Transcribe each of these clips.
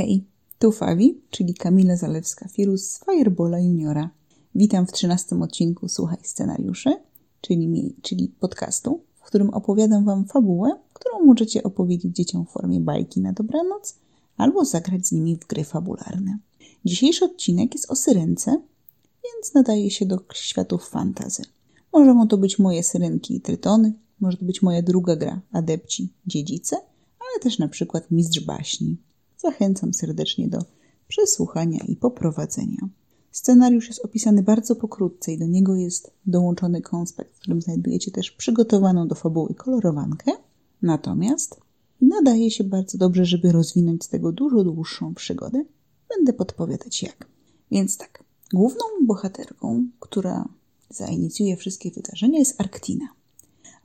Hej, tu Fawi, czyli Kamila Zalewska-Firus z Firebola Juniora. Witam w trzynastym odcinku Słuchaj Scenariuszy, czyli, czyli podcastu, w którym opowiadam Wam fabułę, którą możecie opowiedzieć dzieciom w formie bajki na dobranoc albo zagrać z nimi w gry fabularne. Dzisiejszy odcinek jest o syrence, więc nadaje się do światów fantazy. Możemy to być moje syrenki i trytony, może to być moja druga gra, adepci, dziedzice, ale też na przykład mistrz baśni. Zachęcam serdecznie do przesłuchania i poprowadzenia. Scenariusz jest opisany bardzo pokrótce i do niego jest dołączony konspekt, w którym znajdujecie też przygotowaną do fabuły kolorowankę. Natomiast nadaje się bardzo dobrze, żeby rozwinąć z tego dużo dłuższą przygodę. Będę podpowiadać jak. Więc tak, główną bohaterką, która zainicjuje wszystkie wydarzenia jest Arktina.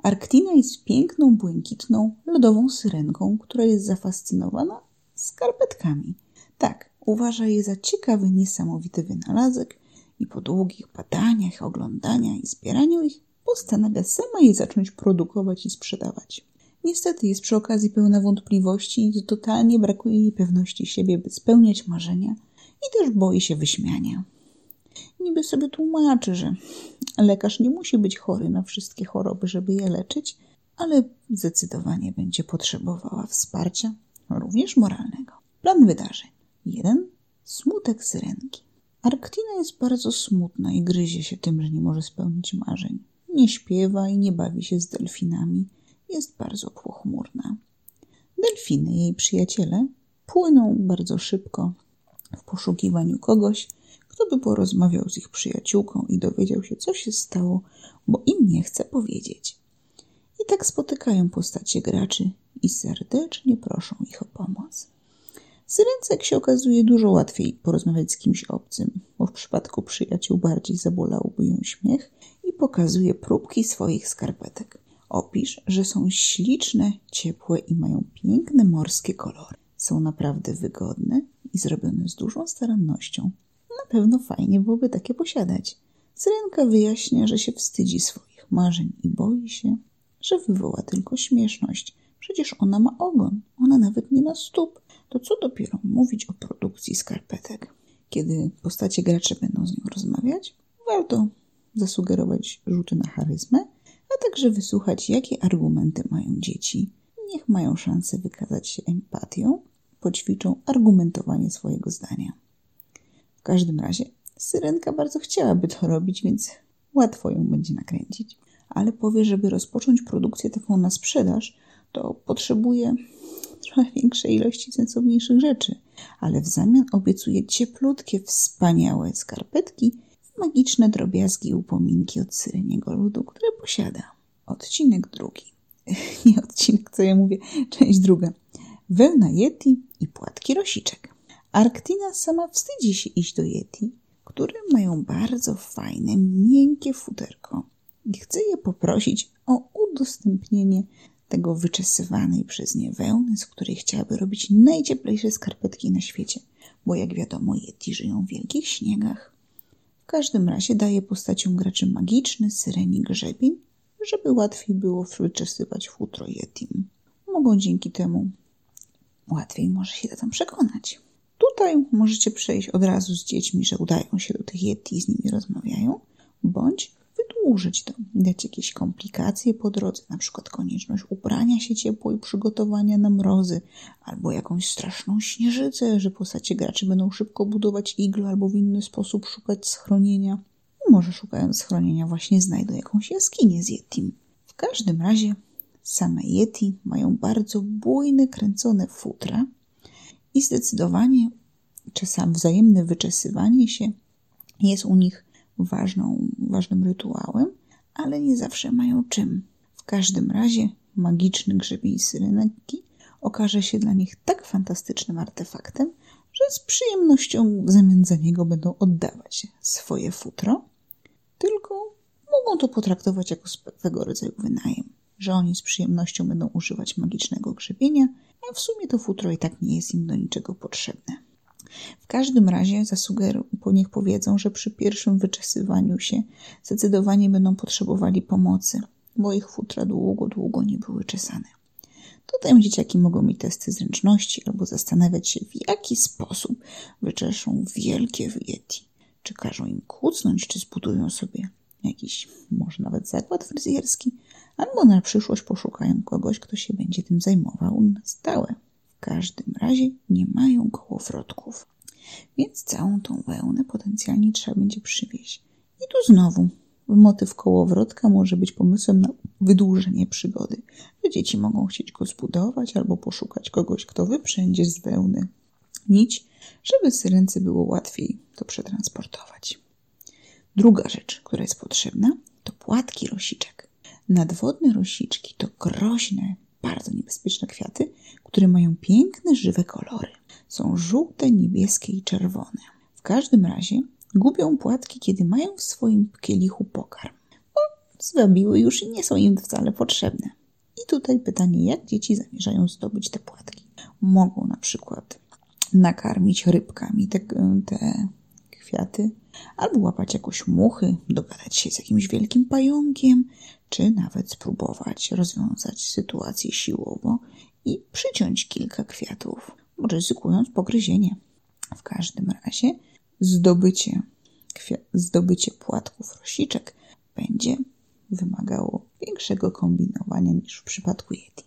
Arktina jest piękną, błękitną, lodową syrenką, która jest zafascynowana skarpetkami. Tak, uważa je za ciekawy, niesamowity wynalazek i po długich badaniach, oglądaniach i zbieraniu ich postanawia sama je zacząć produkować i sprzedawać. Niestety jest przy okazji pełna wątpliwości i totalnie brakuje jej pewności siebie, by spełniać marzenia i też boi się wyśmiania. Niby sobie tłumaczy, że lekarz nie musi być chory na wszystkie choroby, żeby je leczyć, ale zdecydowanie będzie potrzebowała wsparcia, również moralnego. Plan wydarzeń. 1. Smutek syrenki. Arktina jest bardzo smutna i gryzie się tym, że nie może spełnić marzeń. Nie śpiewa i nie bawi się z delfinami. Jest bardzo pochmurna. Delfiny, jej przyjaciele, płyną bardzo szybko w poszukiwaniu kogoś, kto by porozmawiał z ich przyjaciółką i dowiedział się, co się stało, bo im nie chce powiedzieć. I tak spotykają postacie graczy i serdecznie proszą ich o pomoc. Jak się okazuje, dużo łatwiej porozmawiać z kimś obcym, bo w przypadku przyjaciół bardziej zabolałby ją śmiech i pokazuje próbki swoich skarpetek. Opisz, że są śliczne, ciepłe i mają piękne morskie kolory. Są naprawdę wygodne i zrobione z dużą starannością. Na pewno fajnie byłoby takie posiadać. Syrenka wyjaśnia, że się wstydzi swoich marzeń i boi się, że wywoła tylko śmieszność. Przecież ona ma ogon, ona nawet nie ma stóp. To co dopiero mówić o produkcji skarpetek? Kiedy postacie gracze będą z nią rozmawiać, warto zasugerować rzuty na charyzmę, a także wysłuchać, jakie argumenty mają dzieci. Niech mają szansę wykazać się empatią, poćwiczą argumentowanie swojego zdania. W każdym razie Syrenka bardzo chciałaby to robić, więc łatwo ją będzie nakręcić. Ale powie, żeby rozpocząć produkcję taką na sprzedaż, to potrzebuje trochę większej ilości sensowniejszych rzeczy, ale w zamian obiecuje cieplutkie, wspaniałe skarpetki magiczne drobiazgi i upominki od syreniego ludu, które posiada. Odcinek drugi. Nie odcinek, co ja mówię, część druga. Wełna Yeti i płatki rosiczek. Arktina sama wstydzi się iść do Yeti, które mają bardzo fajne, miękkie futerko i chce je poprosić o udostępnienie tego wyczesywanej przez nie wełny, z której chciałaby robić najcieplejsze skarpetki na świecie, bo jak wiadomo, Yeti żyją w wielkich śniegach. W każdym razie daje postaciom graczy magiczny syreni grzebień, żeby łatwiej było wyczesywać futro Yeti. Mogą dzięki temu łatwiej może się tam przekonać. Tutaj możecie przejść od razu z dziećmi, że udają się do tych Yeti i z nimi rozmawiają, bądź wydłużyć to, dać jakieś komplikacje po drodze, na przykład konieczność ubrania się ciepło i przygotowania na mrozy, albo jakąś straszną śnieżycę, że postacie graczy będą szybko budować iglo albo w inny sposób szukać schronienia. I może szukając schronienia właśnie znajdą jakąś jaskinię z Yetim. W każdym razie same Yeti mają bardzo bujne, kręcone futra i zdecydowanie czasami wzajemne wyczesywanie się jest u nich ważną, ważnym rytuałem, ale nie zawsze mają czym. W każdym razie magiczny grzebień syrenki okaże się dla nich tak fantastycznym artefaktem, że z przyjemnością w zamian za niego będą oddawać swoje futro, tylko mogą to potraktować jako swego rodzaju wynajem, że oni z przyjemnością będą używać magicznego grzebienia, a w sumie to futro i tak nie jest im do niczego potrzebne. W każdym razie zasugeruję, niech powiedzą, że przy pierwszym wyczesywaniu się zdecydowanie będą potrzebowali pomocy, bo ich futra długo, długo nie były czesane. Tutaj dzieciaki mogą mieć testy zręczności albo zastanawiać się, w jaki sposób wyczeszą wielkie Yeti. Czy każą im kucnąć, czy zbudują sobie jakiś, może nawet zakład fryzjerski, albo na przyszłość poszukają kogoś, kto się będzie tym zajmował na stałe. W każdym razie nie mają kołowrotków, więc całą tą wełnę potencjalnie trzeba będzie przywieźć. I tu znowu motyw kołowrotka może być pomysłem na wydłużenie przygody, że dzieci mogą chcieć go zbudować albo poszukać kogoś, kto wyprzędzie z wełny nić, żeby syrence było łatwiej to przetransportować. Druga rzecz, która jest potrzebna, to płatki rosiczek. Nadwodne rosiczki to groźne, bardzo niebezpieczne kwiaty, które mają piękne, żywe kolory. Są żółte, niebieskie i czerwone. W każdym razie gubią płatki, kiedy mają w swoim kielichu pokarm, bo zwabiły już i nie są im wcale potrzebne. I tutaj pytanie, jak dzieci zamierzają zdobyć te płatki? Mogą na przykład nakarmić rybkami te, te kwiaty, albo łapać jakąś muchy, dogadać się z jakimś wielkim pająkiem, czy nawet spróbować rozwiązać sytuację siłowo i przyciąć kilka kwiatów, ryzykując pogryzienie. W każdym razie zdobycie, zdobycie płatków rosiczek będzie wymagało większego kombinowania niż w przypadku Yeti.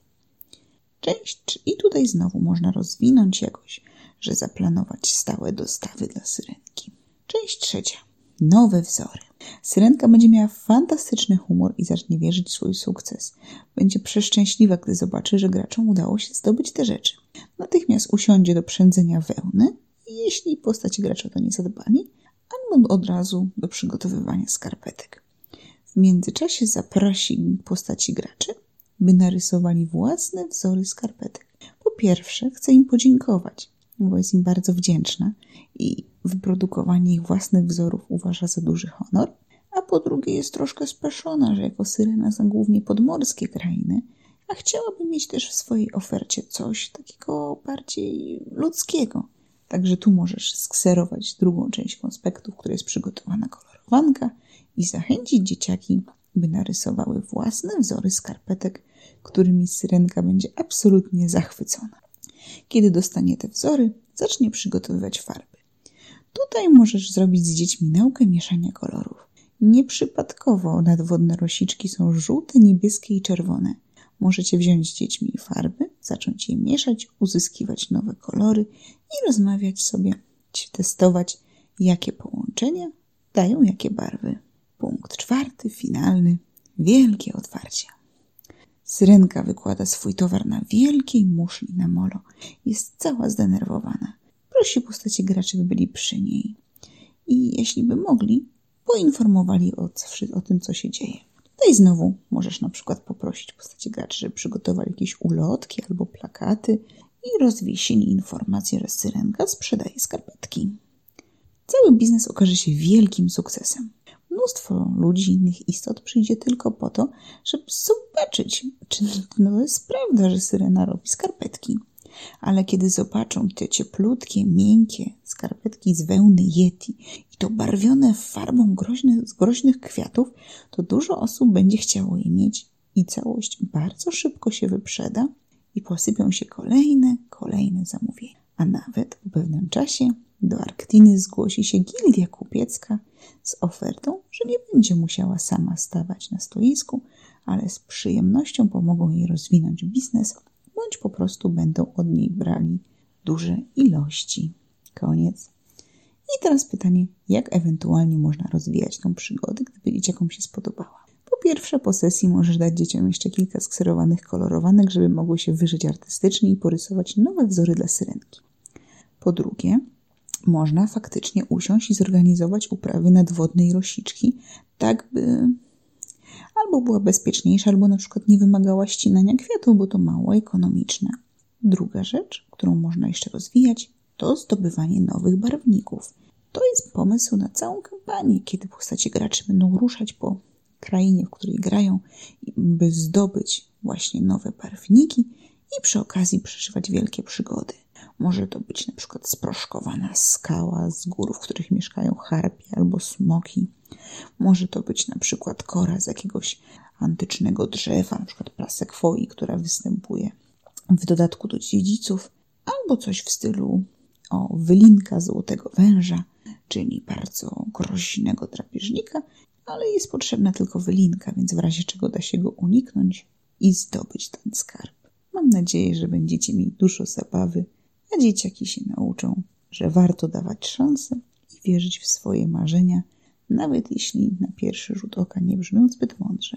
Część, i tutaj znowu można rozwinąć jakoś, że zaplanować stałe dostawy dla syrenki. Część trzecia. Nowe wzory. Syrenka będzie miała fantastyczny humor i zacznie wierzyć w swój sukces. Będzie przeszczęśliwa, gdy zobaczy, że graczom udało się zdobyć te rzeczy. Natychmiast usiądzie do przędzenia wełny jeśli postaci gracza to nie zadbali, albo od razu do przygotowywania skarpetek. W międzyczasie zaprosi postaci graczy, by narysowali własne wzory skarpetek. Po pierwsze, chce im podziękować bo jest im bardzo wdzięczna i wyprodukowanie ich własnych wzorów uważa za duży honor, a po drugie jest troszkę speszona, że jako syrena zna głównie podmorskie krainy, a chciałaby mieć też w swojej ofercie coś takiego bardziej ludzkiego. Także tu możesz skserować drugą część konspektu, w której jest przygotowana kolorowanka i zachęcić dzieciaki, by narysowały własne wzory skarpetek, którymi syrenka będzie absolutnie zachwycona. Kiedy dostanie te wzory, zacznie przygotowywać farby. Tutaj możesz zrobić z dziećmi naukę mieszania kolorów. Nieprzypadkowo nadwodne rosiczki są żółte, niebieskie i czerwone. Możecie wziąć z dziećmi farby, zacząć je mieszać, uzyskiwać nowe kolory i rozmawiać sobie, testować, jakie połączenia dają jakie barwy. Punkt czwarty, finalny. Wielkie otwarcie. Syrenka wykłada swój towar na wielkiej muszli na molo. Jest cała zdenerwowana. Prosi postaci graczy, by byli przy niej. I jeśli by mogli, poinformowali o, o tym, co się dzieje. Tutaj znowu możesz na przykład poprosić postaci graczy, żeby przygotowali jakieś ulotki albo plakaty i rozwiesili informację, że Syrenka sprzedaje skarpetki. Cały biznes okaże się wielkim sukcesem mnóstwo ludzi, innych istot przyjdzie tylko po to, żeby zobaczyć, czy no to jest prawda, że syrena robi skarpetki. Ale kiedy zobaczą te cieplutkie, miękkie skarpetki z wełny Yeti i to barwione farbą z groźnych kwiatów, to dużo osób będzie chciało je mieć i całość bardzo szybko się wyprzeda i posypią się kolejne, kolejne zamówienia. A nawet po pewnym czasie do Arktiny zgłosi się gildia kupiecka z ofertą, że nie będzie musiała sama stawać na stoisku, ale z przyjemnością pomogą jej rozwinąć biznes, bądź po prostu będą od niej brali duże ilości. Koniec. I teraz pytanie, jak ewentualnie można rozwijać tą przygodę, gdyby dzieciakom się spodobała. Po pierwsze, po sesji możesz dać dzieciom jeszcze kilka skserowanych kolorowanek, żeby mogły się wyżyć artystycznie i porysować nowe wzory dla syrenki. Po drugie, można faktycznie usiąść i zorganizować uprawy nadwodnej rosiczki, tak by albo była bezpieczniejsza, albo na przykład nie wymagała ścinania kwiatów, bo to mało ekonomiczne. Druga rzecz, którą można jeszcze rozwijać, to zdobywanie nowych barwników. To jest pomysł na całą kampanię, kiedy postacie graczy będą ruszać po krainie, w której grają, by zdobyć właśnie nowe barwniki i przy okazji przeżywać wielkie przygody. Może to być na przykład sproszkowana skała z gór, w których mieszkają harpie albo smoki. Może to być na przykład kora z jakiegoś antycznego drzewa, na przykład prasekwoi, która występuje w dodatku do dziedziców, albo coś w stylu o wylinka złotego węża, czyli bardzo groźnego drapieżnika, ale jest potrzebna tylko wylinka, więc w razie czego da się go uniknąć i zdobyć ten skarb. Mam nadzieję, że będziecie mieli dużo zabawy, a dzieciaki się nauczą, że warto dawać szanse i wierzyć w swoje marzenia, nawet jeśli na pierwszy rzut oka nie brzmią zbyt mądrze.